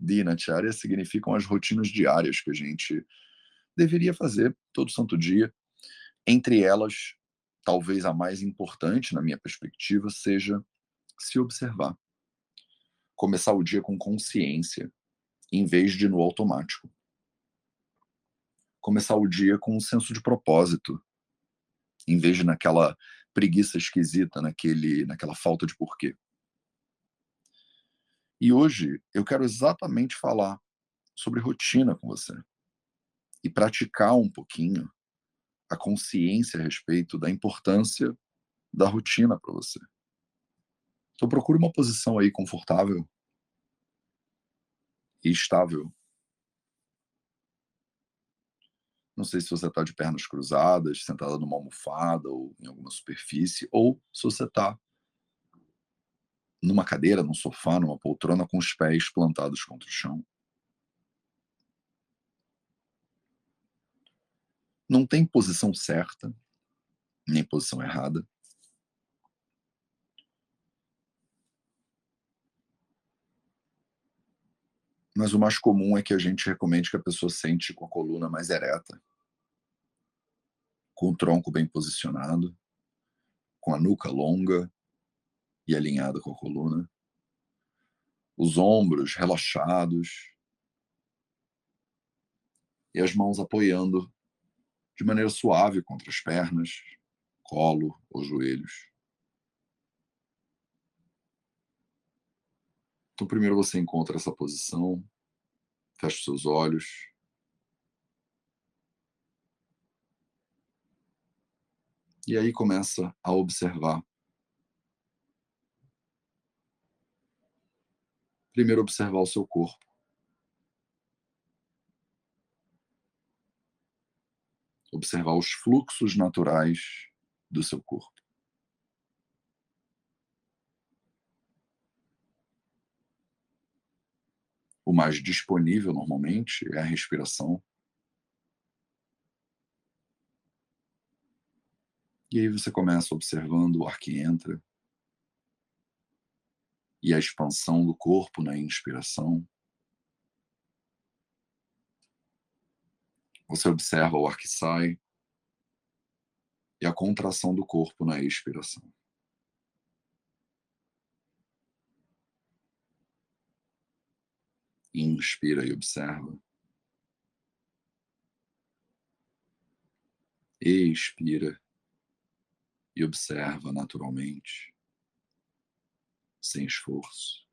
Dinacharya significam as rotinas diárias que a gente deveria fazer todo santo dia. Entre elas, talvez a mais importante, na minha perspectiva, seja se observar. Começar o dia com consciência, em vez de no automático. Começar o dia com um senso de propósito, em vez de naquela preguiça esquisita, naquele, naquela falta de porquê. E hoje eu quero exatamente falar sobre rotina com você e praticar um pouquinho a consciência a respeito da importância da rotina para você. Então procure uma posição aí confortável e estável. Não sei se você está de pernas cruzadas, sentada numa almofada ou em alguma superfície, ou se você está numa cadeira, num sofá, numa poltrona com os pés plantados contra o chão. Não tem posição certa, nem posição errada. Mas o mais comum é que a gente recomende que a pessoa sente com a coluna mais ereta, com o tronco bem posicionado, com a nuca longa e alinhada com a coluna, os ombros relaxados e as mãos apoiando de maneira suave contra as pernas, colo ou joelhos. Então, primeiro você encontra essa posição, fecha seus olhos. E aí começa a observar. Primeiro, observar o seu corpo. observar os fluxos naturais do seu corpo. O mais disponível normalmente é a respiração. E aí você começa observando o ar que entra e a expansão do corpo na inspiração. Você observa o ar que sai e a contração do corpo na expiração. Inspira e observa. Expira e observa naturalmente, sem esforço.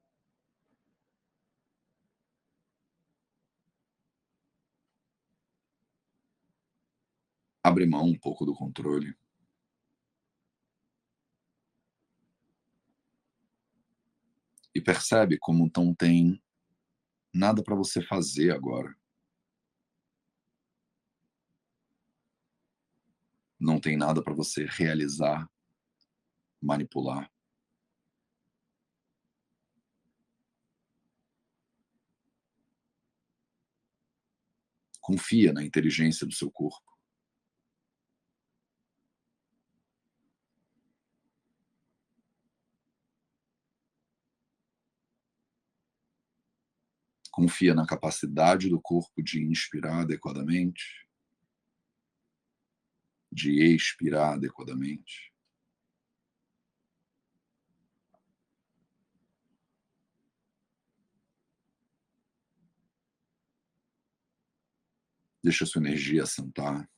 abre mão um pouco do controle. E percebe como não tem nada para você fazer agora. Não tem nada para você realizar, manipular. Confia na inteligência do seu corpo. Confia na capacidade do corpo de inspirar adequadamente, de expirar adequadamente. Deixa sua energia assentar.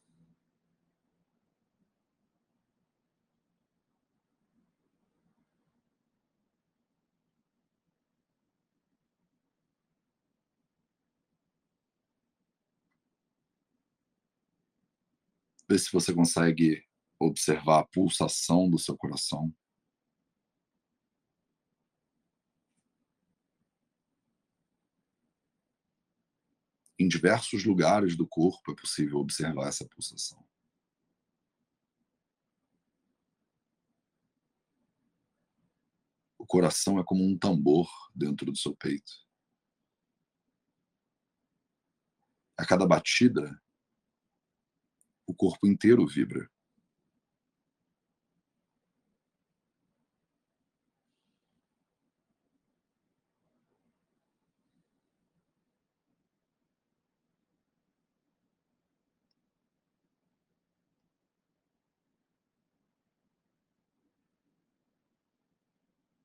Vê se você consegue observar a pulsação do seu coração. Diversos lugares do corpo é possível observar essa pulsação. O coração é como um tambor dentro do seu peito. A cada batida, o corpo inteiro vibra.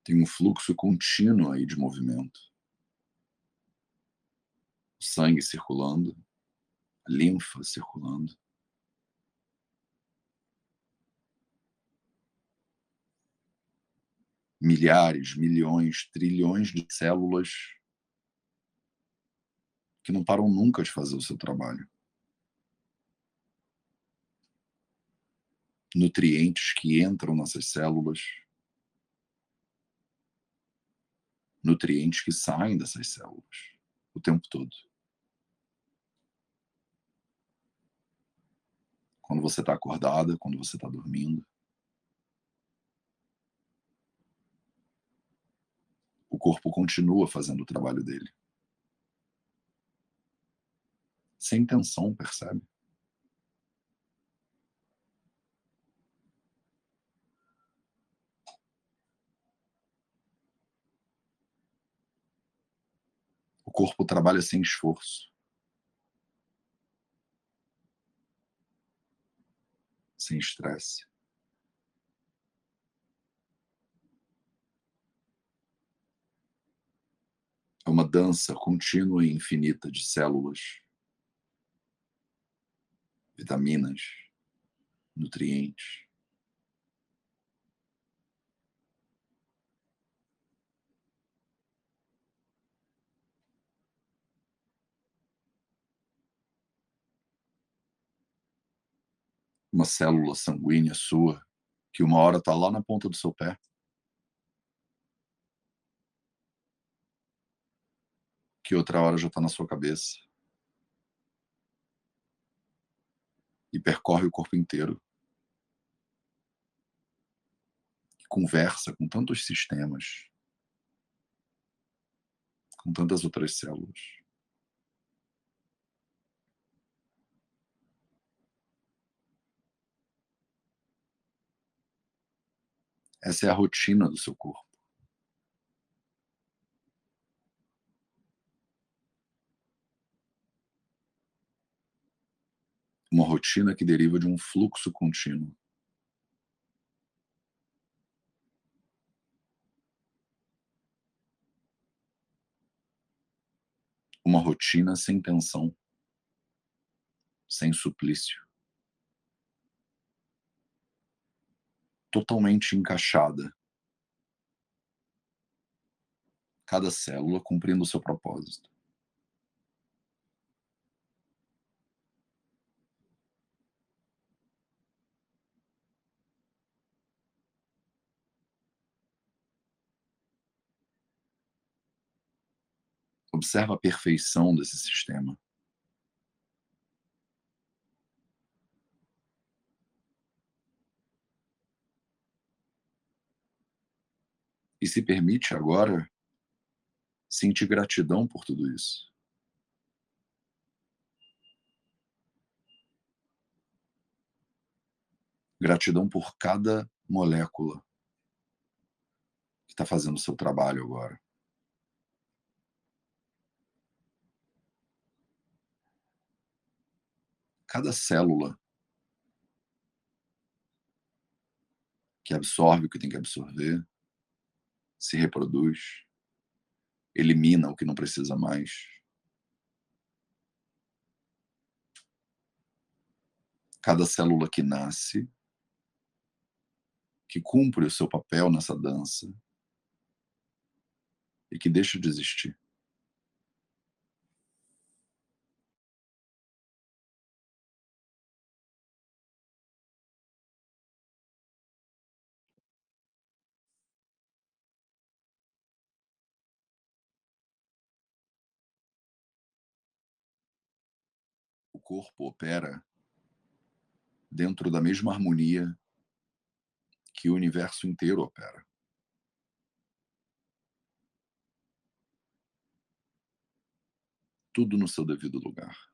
Tem um fluxo contínuo aí de movimento. Sangue circulando, linfa circulando. Milhares, milhões, trilhões de células que não param nunca de fazer o seu trabalho. Nutrientes que entram nessas células, nutrientes que saem dessas células o tempo todo. Quando você está acordada, quando você está dormindo. O corpo continua fazendo o trabalho dele. sem intenção, percebe? Corpo trabalha sem esforço. Sem estresse. É uma dança contínua e infinita de células vitaminas, nutrientes. Uma célula sanguínea sua que uma hora está lá na ponta do seu pé. Que outra hora já está na sua cabeça. e percorre o corpo inteiro. E conversa com tantos sistemas, com tantas outras células. Essa é a rotina do seu corpo. uma rotina que deriva de um fluxo contínuo. Uma rotina sem tensão, sem suplício. Totalmente encaixada. Cada célula cumprindo o seu propósito. Observa a perfeição desse sistema. E se permite agora sentir gratidão por tudo isso. Gratidão por cada molécula que está fazendo o seu trabalho agora. cada célula que absorve o que tem que absorver, se reproduz, elimina o que não precisa mais. Cada célula que nasce, que cumpre o seu papel nessa dança e que deixa de existir. Corpo opera dentro da mesma harmonia que o universo inteiro opera. Tudo no seu devido lugar.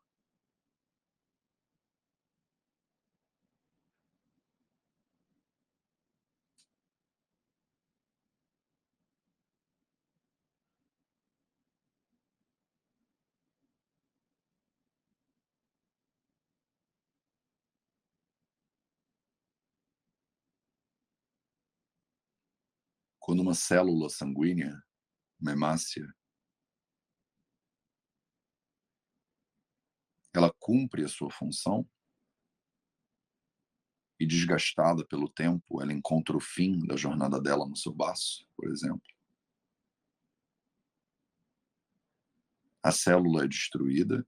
Quando uma célula sanguínea, hemácia, ela cumpre a sua função e desgastada pelo tempo, ela encontra o fim da jornada dela no seu baço, por exemplo. A célula é destruída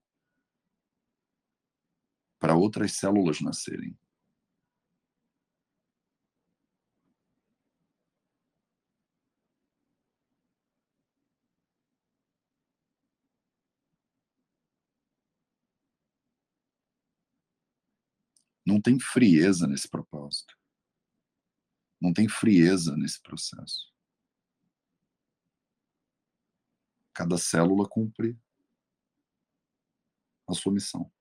para outras células nascerem. Não tem frieza nesse propósito. Não tem frieza nesse processo. Cada célula cumpre a sua missão.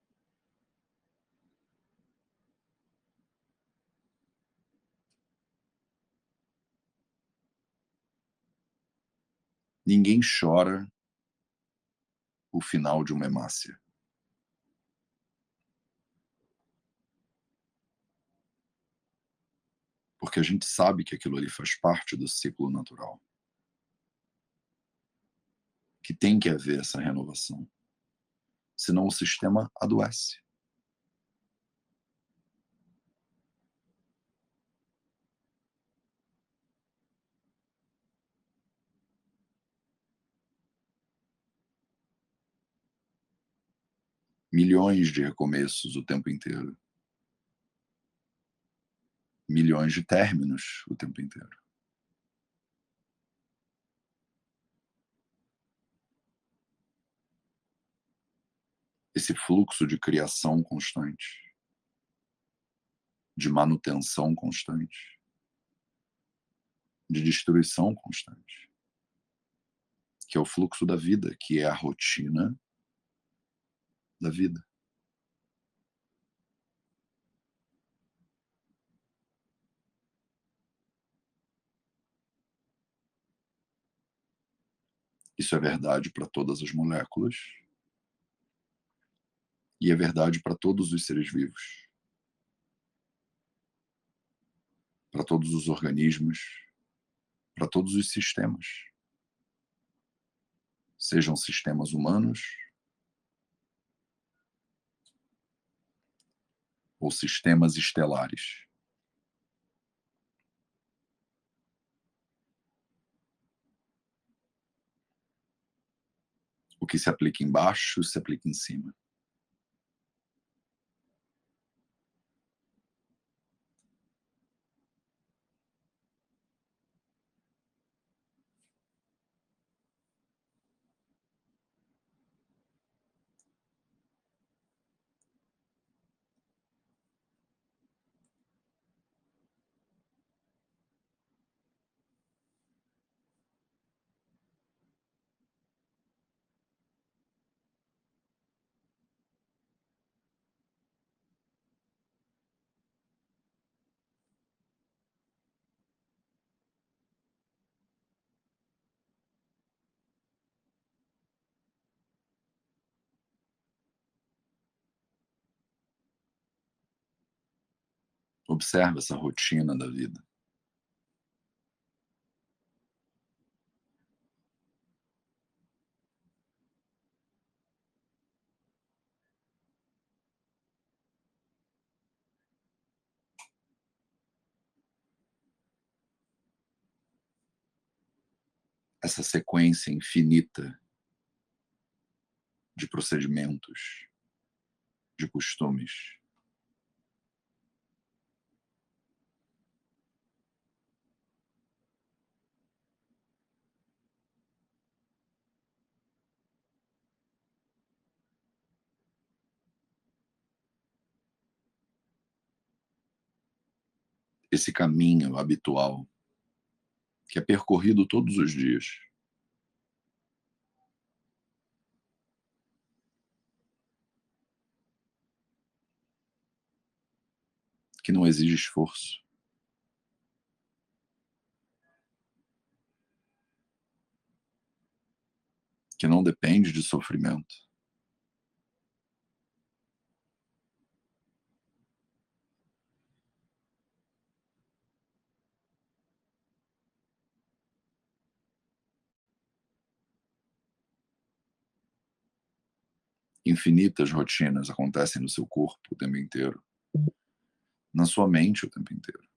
Ninguém chora o final de uma hemácia. Porque a gente sabe que aquilo ali faz parte do ciclo natural. Que tem que haver essa renovação. Senão o sistema adoece. Milhões de recomeços o tempo inteiro milhões de términos o tempo inteiro. Esse fluxo de criação constante, de manutenção constante, de destruição constante, que é o fluxo da vida, que é a rotina da vida. Isso é verdade para todas as moléculas. E é verdade para todos os seres vivos, para todos os organismos, para todos os sistemas, sejam sistemas humanos. Ou sistemas estelares. Que se aplica embaixo se aplica em cima. Observe essa rotina da vida. Essa sequência infinita de procedimentos, de costumes. Esse caminho habitual que é percorrido todos os dias. Que não exige esforço. Que não depende de sofrimento. Infinitas rotinas acontecem no seu corpo o tempo inteiro, na sua mente o tempo inteiro.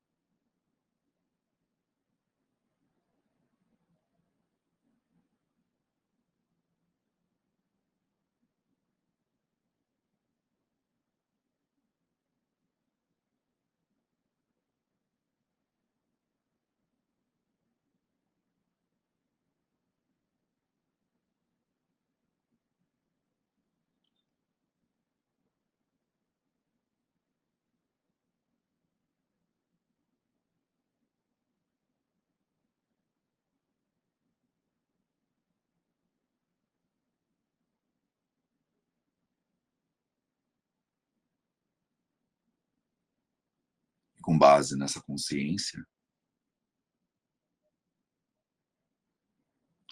Com base nessa consciência,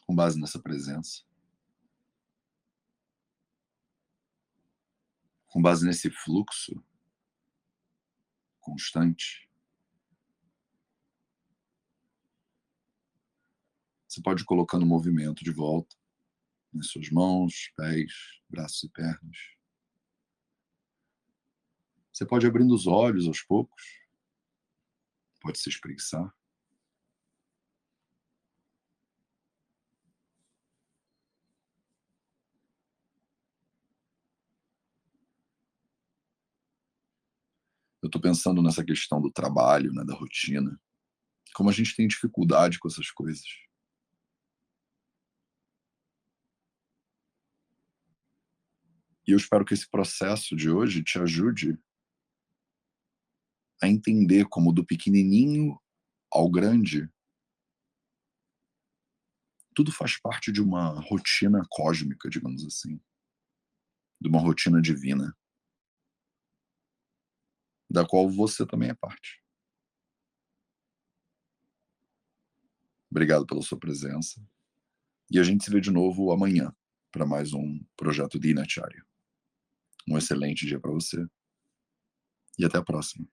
com base nessa presença, com base nesse fluxo constante, você pode ir colocando movimento de volta nas suas mãos, pés, braços e pernas. Você pode ir abrindo os olhos aos poucos pode se espreguiçar. Eu estou pensando nessa questão do trabalho, né, da rotina, como a gente tem dificuldade com essas coisas. E eu espero que esse processo de hoje te ajude a entender como do pequenininho ao grande, tudo faz parte de uma rotina cósmica, digamos assim, de uma rotina divina, da qual você também é parte. Obrigado pela sua presença. E a gente se vê de novo amanhã para mais um projeto Dinacharya. Um excelente dia para você. E até a próxima.